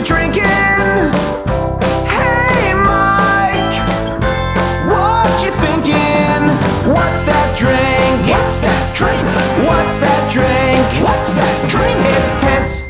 you drinking? Hey, Mike, what you thinking? What's that drink? What's that drink? What's that drink? What's that drink? It's piss.